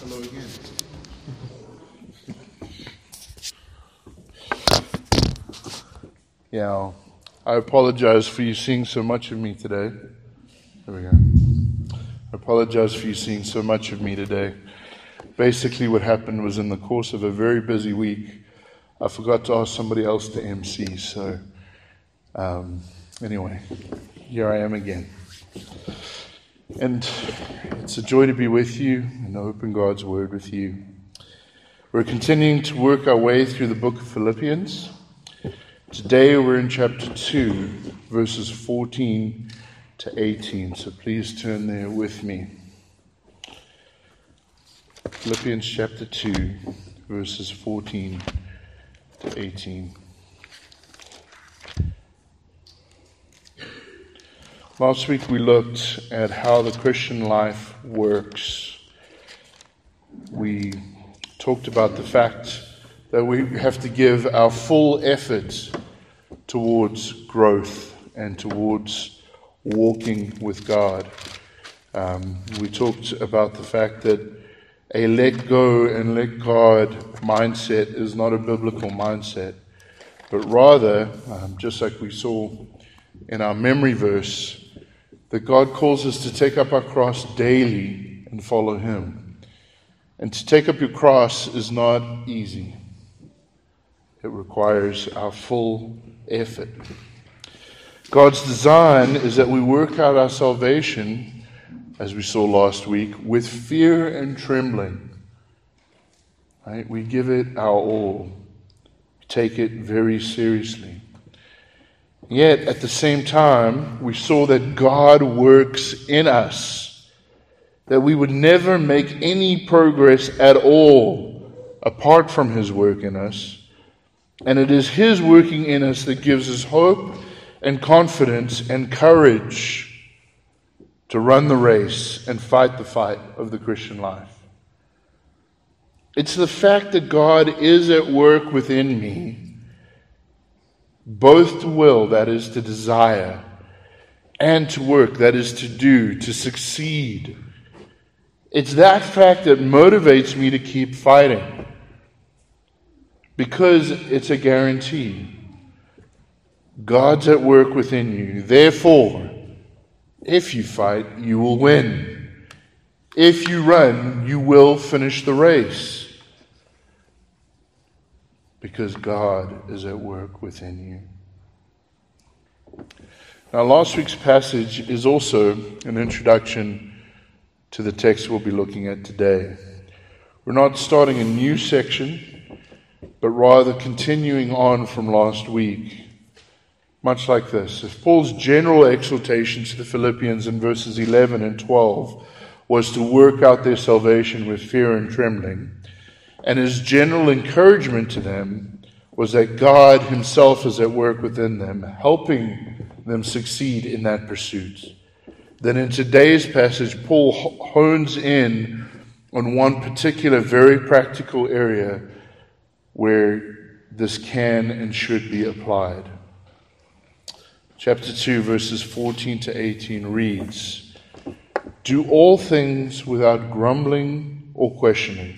Hello again. Yeah, I apologize for you seeing so much of me today. There we go. I apologize for you seeing so much of me today. Basically, what happened was in the course of a very busy week, I forgot to ask somebody else to MC. So, um, anyway, here I am again. And it's a joy to be with you and open God's Word with you. We're continuing to work our way through the book of Philippians. Today we're in chapter 2, verses 14 to 18. So please turn there with me. Philippians chapter 2, verses 14 to 18. Last week we looked at how the Christian life works. We talked about the fact that we have to give our full effort towards growth and towards walking with God. Um, we talked about the fact that a let go and let God mindset is not a biblical mindset, but rather, um, just like we saw in our memory verse, that God calls us to take up our cross daily and follow Him. And to take up your cross is not easy, it requires our full effort. God's design is that we work out our salvation, as we saw last week, with fear and trembling. Right? We give it our all, we take it very seriously. Yet, at the same time, we saw that God works in us, that we would never make any progress at all apart from His work in us. And it is His working in us that gives us hope and confidence and courage to run the race and fight the fight of the Christian life. It's the fact that God is at work within me both to will, that is to desire, and to work, that is to do, to succeed. It's that fact that motivates me to keep fighting because it's a guarantee. God's at work within you. Therefore, if you fight, you will win. If you run, you will finish the race because God is at work within you. Now, last week's passage is also an introduction to the text we'll be looking at today. We're not starting a new section, but rather continuing on from last week. Much like this. If Paul's general exhortation to the Philippians in verses 11 and 12 was to work out their salvation with fear and trembling, and his general encouragement to them was that God himself is at work within them, helping them succeed in that pursuit. Then in today's passage, Paul hones in on one particular very practical area where this can and should be applied. Chapter 2, verses 14 to 18 reads Do all things without grumbling or questioning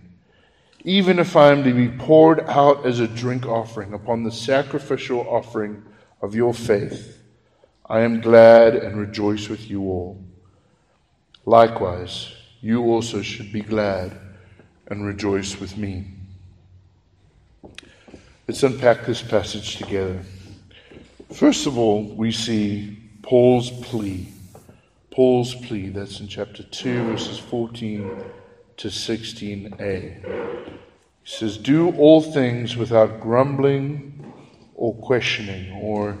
Even if I am to be poured out as a drink offering upon the sacrificial offering of your faith, I am glad and rejoice with you all. Likewise, you also should be glad and rejoice with me. Let's unpack this passage together. First of all, we see Paul's plea. Paul's plea, that's in chapter 2, verses 14 to 16a. He says, Do all things without grumbling or questioning, or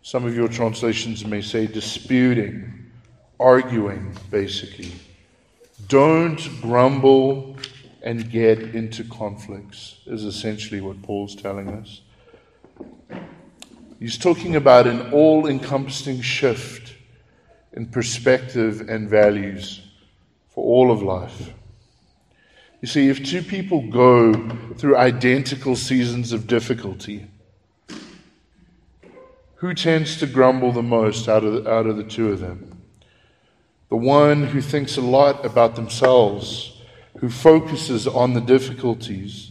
some of your translations may say disputing, arguing, basically. Don't grumble and get into conflicts, is essentially what Paul's telling us. He's talking about an all encompassing shift in perspective and values for all of life. You see, if two people go through identical seasons of difficulty, who tends to grumble the most out of the, out of the two of them? The one who thinks a lot about themselves, who focuses on the difficulties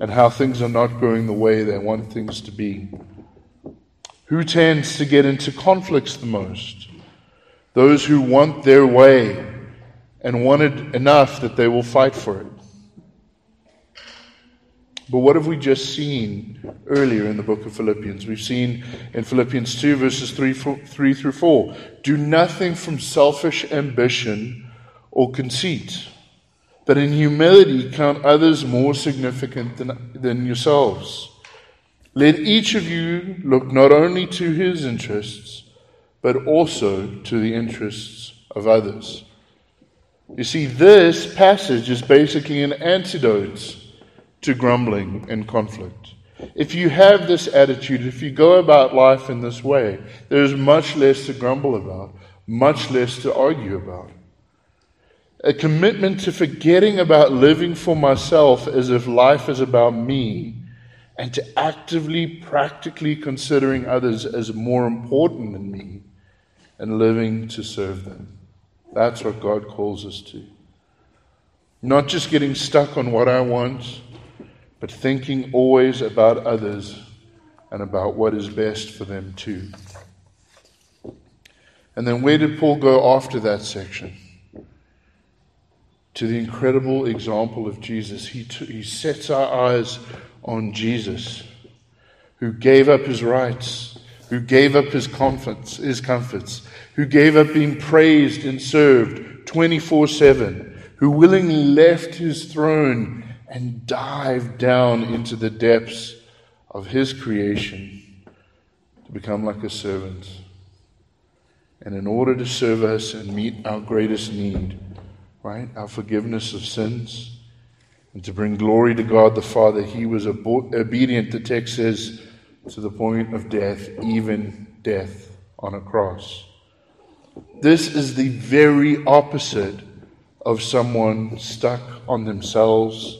and how things are not going the way they want things to be. Who tends to get into conflicts the most? Those who want their way and want it enough that they will fight for it. But what have we just seen earlier in the book of Philippians? We've seen in Philippians 2, verses 3, 3 through 4 do nothing from selfish ambition or conceit, but in humility count others more significant than, than yourselves. Let each of you look not only to his interests, but also to the interests of others. You see, this passage is basically an antidote to grumbling and conflict. If you have this attitude, if you go about life in this way, there's much less to grumble about, much less to argue about. A commitment to forgetting about living for myself as if life is about me, and to actively, practically considering others as more important than me and living to serve them. That's what God calls us to. Not just getting stuck on what I want but thinking always about others and about what is best for them too. And then where did Paul go after that section? To the incredible example of Jesus. He, t- he sets our eyes on Jesus, who gave up his rights, who gave up his comforts, his comforts, who gave up being praised and served 24 7, who willingly left his throne and dive down into the depths of His creation to become like a servant. And in order to serve us and meet our greatest need, right, our forgiveness of sins, and to bring glory to God the Father, He was obedient, the text says, to the point of death, even death on a cross. This is the very opposite of someone stuck on themselves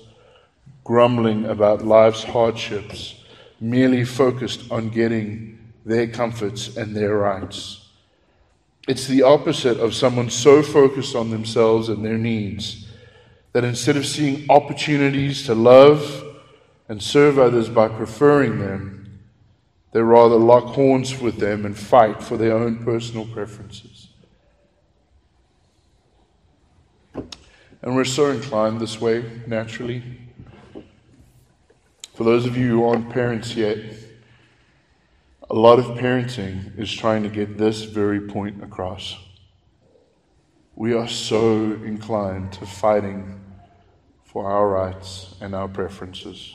grumbling about life's hardships, merely focused on getting their comforts and their rights. It's the opposite of someone so focused on themselves and their needs that instead of seeing opportunities to love and serve others by preferring them, they rather lock horns with them and fight for their own personal preferences. And we're so inclined this way naturally. For those of you who aren't parents yet, a lot of parenting is trying to get this very point across. We are so inclined to fighting for our rights and our preferences.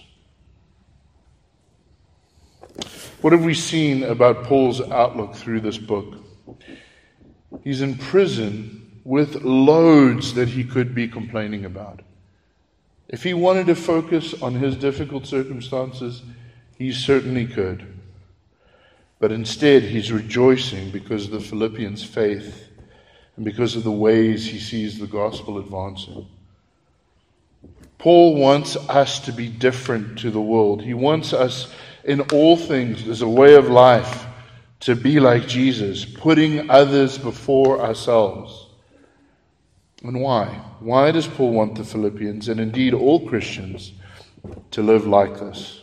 What have we seen about Paul's outlook through this book? He's in prison with loads that he could be complaining about. If he wanted to focus on his difficult circumstances, he certainly could. But instead, he's rejoicing because of the Philippians' faith and because of the ways he sees the gospel advancing. Paul wants us to be different to the world. He wants us in all things as a way of life to be like Jesus, putting others before ourselves. And why? Why does Paul want the Philippians, and indeed all Christians, to live like this?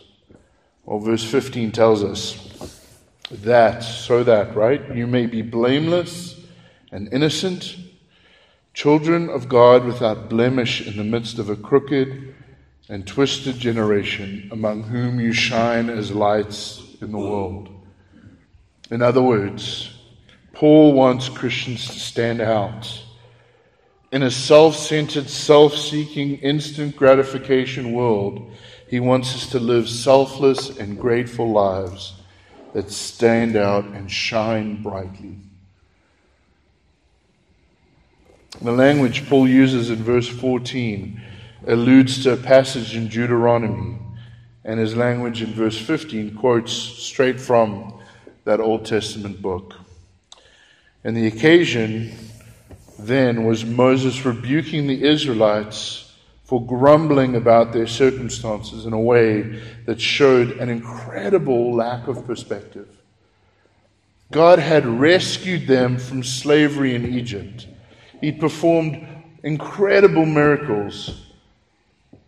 Well, verse 15 tells us that, so that, right, you may be blameless and innocent, children of God without blemish in the midst of a crooked and twisted generation, among whom you shine as lights in the world. In other words, Paul wants Christians to stand out in a self centered, self seeking, instant gratification world, He wants us to live selfless and grateful lives that stand out and shine brightly. The language Paul uses in verse 14 alludes to a passage in Deuteronomy, and his language in verse 15 quotes straight from that Old Testament book. And the occasion then was Moses rebuking the Israelites for grumbling about their circumstances in a way that showed an incredible lack of perspective. God had rescued them from slavery in Egypt. He'd performed incredible miracles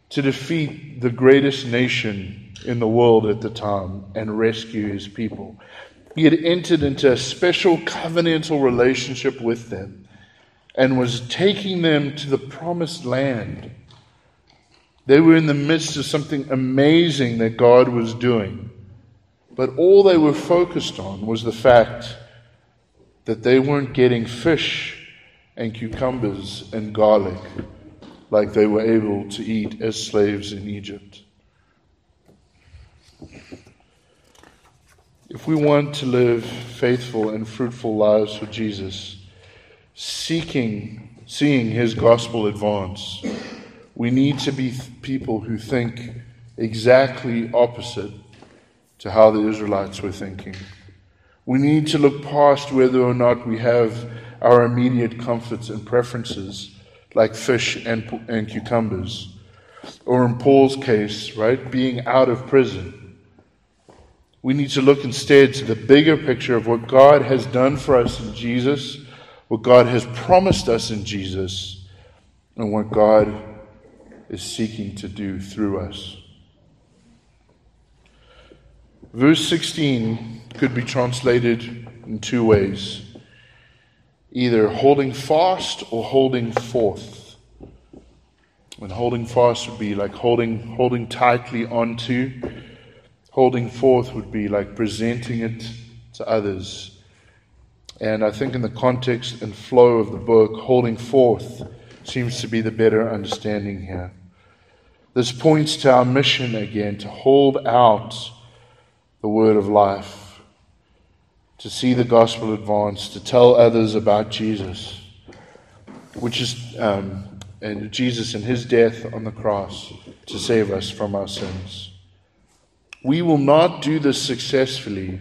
to defeat the greatest nation in the world at the time and rescue his people. He had entered into a special covenantal relationship with them and was taking them to the promised land. They were in the midst of something amazing that God was doing. But all they were focused on was the fact that they weren't getting fish and cucumbers and garlic like they were able to eat as slaves in Egypt. If we want to live faithful and fruitful lives for Jesus, seeking, seeing his gospel advance, we need to be people who think exactly opposite to how the Israelites were thinking. We need to look past whether or not we have our immediate comforts and preferences, like fish and, and cucumbers, or in Paul's case, right, being out of prison. We need to look instead to the bigger picture of what God has done for us in Jesus, what God has promised us in Jesus, and what God is seeking to do through us. Verse 16 could be translated in two ways either holding fast or holding forth. And holding fast would be like holding, holding tightly onto. Holding forth would be like presenting it to others. And I think in the context and flow of the book, holding forth seems to be the better understanding here. This points to our mission again to hold out the word of life, to see the gospel advance, to tell others about Jesus, which is um, and Jesus and his death on the cross to save us from our sins. We will not do this successfully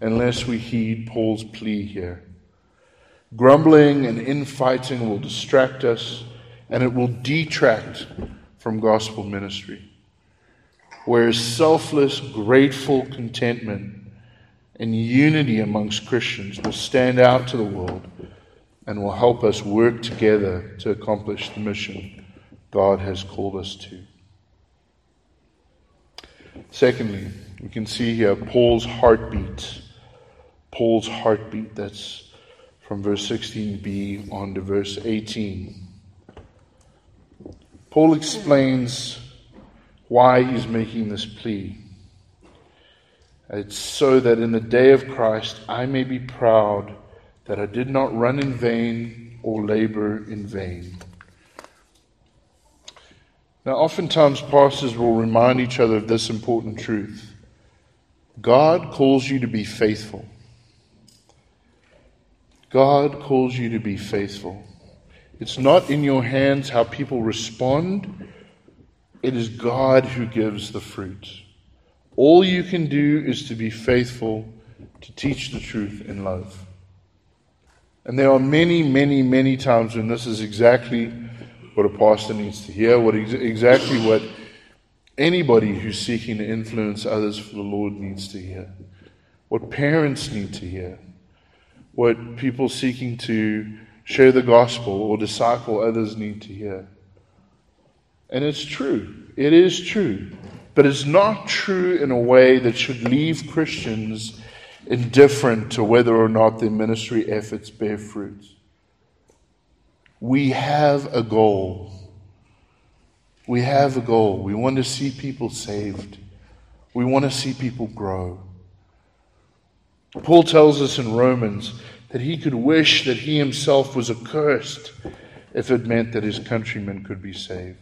unless we heed Paul's plea here. Grumbling and infighting will distract us and it will detract from gospel ministry Whereas selfless, grateful contentment and unity amongst Christians will stand out to the world and will help us work together to accomplish the mission God has called us to. Secondly, we can see here Paul's heartbeat. Paul's heartbeat. That's from verse 16b on to verse 18. Paul explains why he's making this plea. It's so that in the day of Christ I may be proud that I did not run in vain or labor in vain. Now, oftentimes pastors will remind each other of this important truth God calls you to be faithful. God calls you to be faithful. It's not in your hands how people respond it is God who gives the fruit. All you can do is to be faithful to teach the truth in love. And there are many, many, many times when this is exactly what a pastor needs to hear, what ex- exactly what anybody who's seeking to influence others for the Lord needs to hear, what parents need to hear, what people seeking to share the gospel or disciple others need to hear. And it's true. It is true. But it's not true in a way that should leave Christians indifferent to whether or not their ministry efforts bear fruit. We have a goal. We have a goal. We want to see people saved. We want to see people grow. Paul tells us in Romans that he could wish that he himself was accursed if it meant that his countrymen could be saved.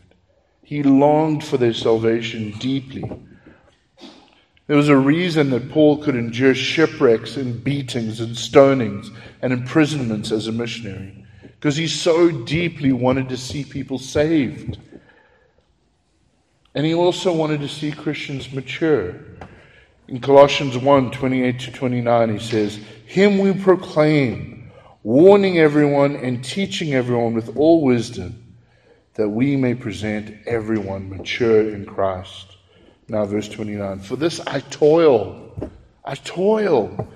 He longed for their salvation deeply. There was a reason that Paul could endure shipwrecks and beatings and stonings and imprisonments as a missionary, because he so deeply wanted to see people saved. And he also wanted to see Christians mature. In Colossians 1 28 to 29, he says, Him we proclaim, warning everyone and teaching everyone with all wisdom, that we may present everyone mature in Christ. Now, verse 29 For this I toil, I toil,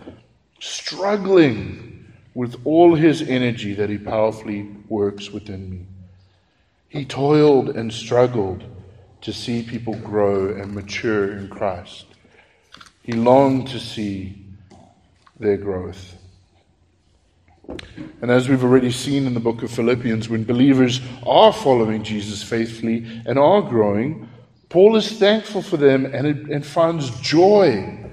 struggling with all his energy that he powerfully works within me. He toiled and struggled to see people grow and mature in Christ. He longed to see their growth. And as we've already seen in the book of Philippians, when believers are following Jesus faithfully and are growing, Paul is thankful for them and, and finds joy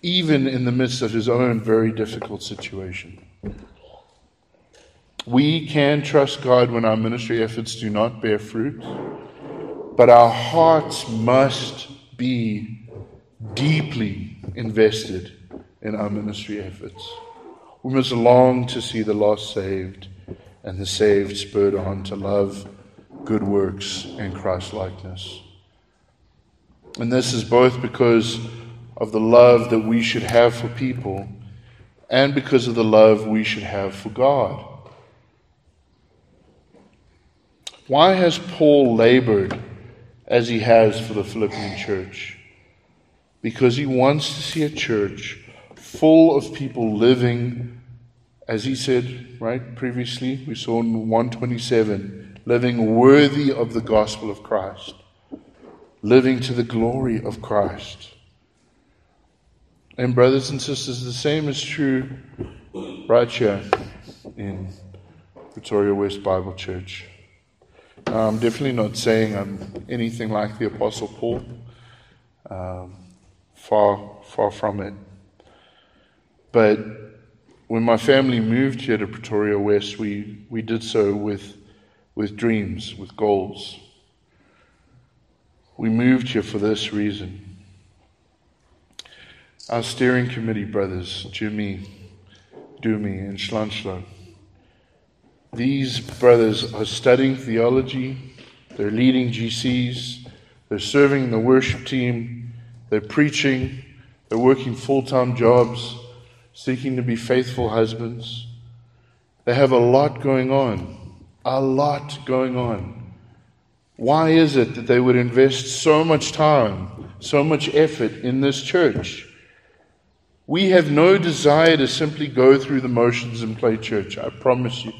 even in the midst of his own very difficult situation. We can trust God when our ministry efforts do not bear fruit, but our hearts must be deeply invested in our ministry efforts. We must long to see the lost saved and the saved spurred on to love, good works, and Christ likeness. And this is both because of the love that we should have for people and because of the love we should have for God. Why has Paul labored as he has for the Philippian church? Because he wants to see a church full of people living, as he said, right, previously, we saw in 127, living worthy of the gospel of Christ, living to the glory of Christ. And, brothers and sisters, the same is true right here in Pretoria West Bible Church. I'm definitely not saying I'm anything like the Apostle Paul. Um, far, far from it. But when my family moved here to Pretoria West, we, we did so with, with dreams, with goals. We moved here for this reason. Our steering committee brothers, Jimmy, Dumi, and Schlanschlo, these brothers are studying theology, they're leading GCs, they're serving the worship team, they're preaching, they're working full time jobs, seeking to be faithful husbands. They have a lot going on, a lot going on. Why is it that they would invest so much time, so much effort in this church? We have no desire to simply go through the motions and play church, I promise you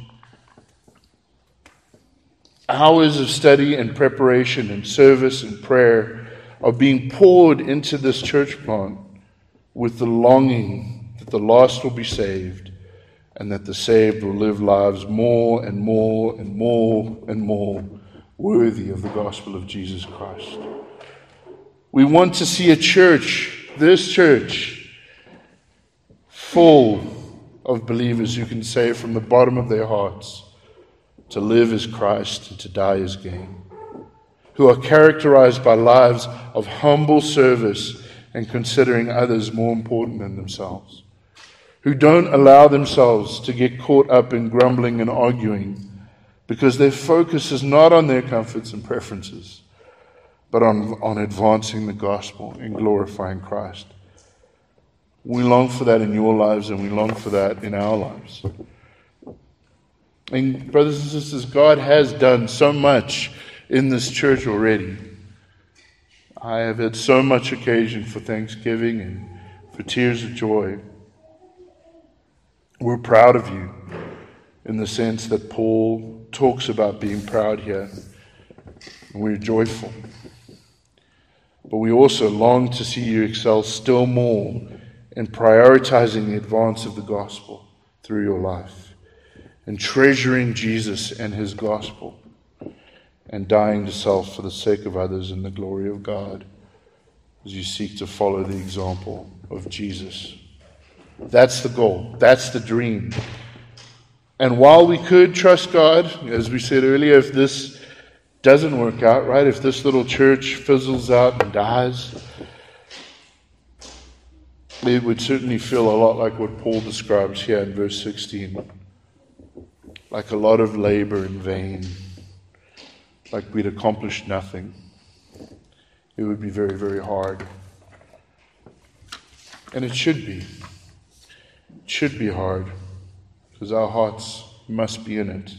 hours of study and preparation and service and prayer are being poured into this church plant with the longing that the lost will be saved and that the saved will live lives more and more and more and more worthy of the gospel of Jesus Christ. We want to see a church, this church, full of believers who can say from the bottom of their hearts, to live as Christ and to die as gain, who are characterized by lives of humble service and considering others more important than themselves, who don't allow themselves to get caught up in grumbling and arguing because their focus is not on their comforts and preferences, but on, on advancing the gospel and glorifying Christ. We long for that in your lives and we long for that in our lives. And, brothers and sisters, God has done so much in this church already. I have had so much occasion for thanksgiving and for tears of joy. We're proud of you in the sense that Paul talks about being proud here. We're joyful. But we also long to see you excel still more in prioritizing the advance of the gospel through your life and treasuring Jesus and his gospel and dying to self for the sake of others in the glory of God as you seek to follow the example of Jesus. That's the goal. That's the dream. And while we could trust God, as we said earlier, if this doesn't work out, right, if this little church fizzles out and dies, it would certainly feel a lot like what Paul describes here in verse 16 like a lot of labor in vain, like we'd accomplished nothing. it would be very, very hard. And it should be. It should be hard because our hearts must be in it.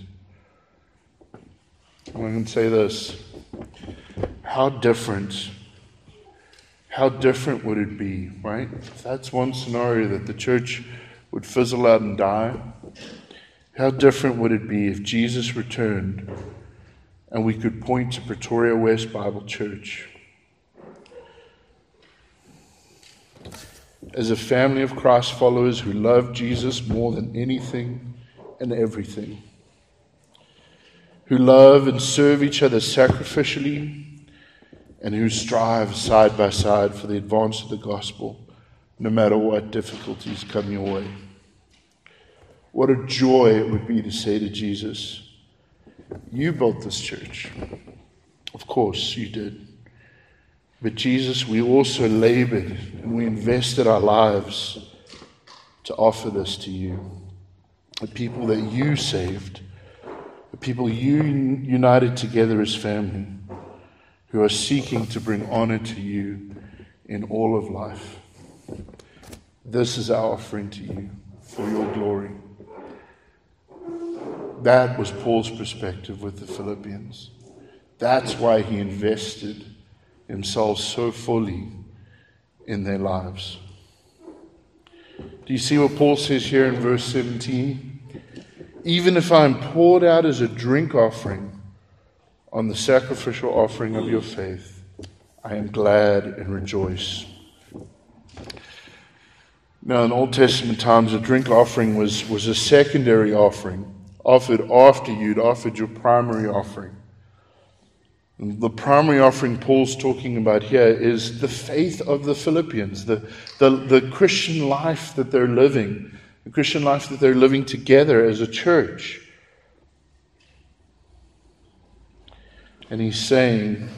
I'm going to say this how different, how different would it be, right? If that's one scenario that the church would fizzle out and die, how different would it be if Jesus returned and we could point to Pretoria West Bible Church as a family of Christ followers who love Jesus more than anything and everything, who love and serve each other sacrificially, and who strive side by side for the advance of the gospel, no matter what difficulties come your way. What a joy it would be to say to Jesus, You built this church. Of course, you did. But Jesus, we also labored and we invested our lives to offer this to you. The people that you saved, the people you united together as family, who are seeking to bring honor to you in all of life. This is our offering to you for your glory. That was Paul's perspective with the Philippians. That's why he invested himself so fully in their lives. Do you see what Paul says here in verse 17? Even if I'm poured out as a drink offering on the sacrificial offering of your faith, I am glad and rejoice. Now, in Old Testament times, a drink offering was, was a secondary offering offered after you'd offered your primary offering. The primary offering Paul's talking about here is the faith of the Philippians, the, the, the Christian life that they're living, the Christian life that they're living together as a church. And he's saying,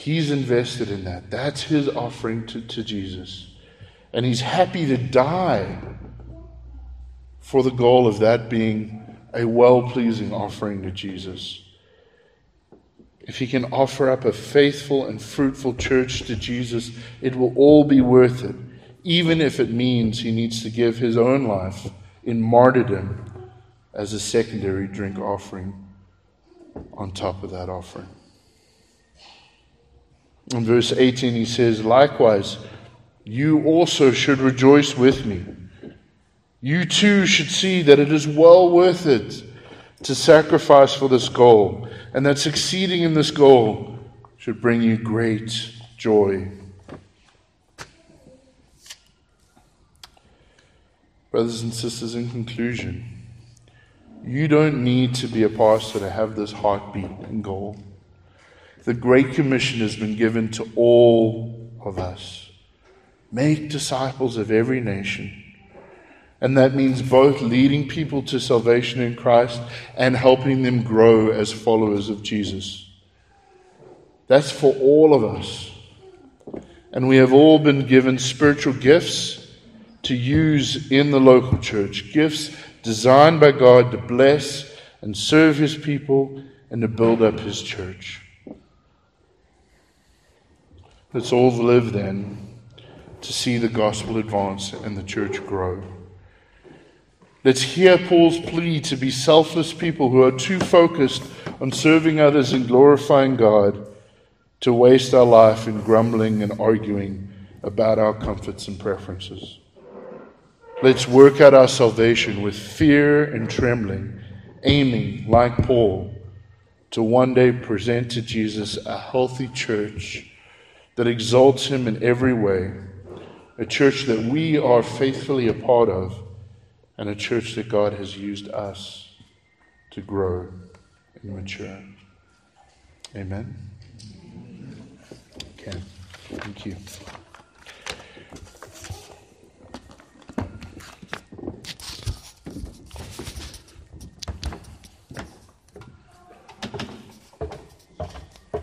He's invested in that. That's his offering to, to Jesus. And he's happy to die for the goal of that being a well pleasing offering to Jesus. If he can offer up a faithful and fruitful church to Jesus, it will all be worth it, even if it means he needs to give his own life in martyrdom as a secondary drink offering on top of that offering. In verse 18, he says, Likewise, you also should rejoice with me you too should see that it is well worth it to sacrifice for this goal, and that succeeding in this goal should bring you great joy. Brothers and sisters, in conclusion, you don't need to be a pastor to have this heartbeat and goal. The Great Commission has been given to all of us. Make disciples of every nation and that means both leading people to salvation in Christ and helping them grow as followers of Jesus. That's for all of us. And we have all been given spiritual gifts to use in the local church. Gifts designed by God to bless and serve His people and to build up His church. Let's all live then to see the gospel advance and the church grow. Let's hear Paul's plea to be selfless people who are too focused on serving others and glorifying God to waste our life in grumbling and arguing about our comforts and preferences. Let's work out our salvation with fear and trembling, aiming, like Paul, to one day present to Jesus a healthy church that exalts him in every way, a church that we are faithfully a part of and a church that God has used us to grow and mature. Amen. Okay. Thank you.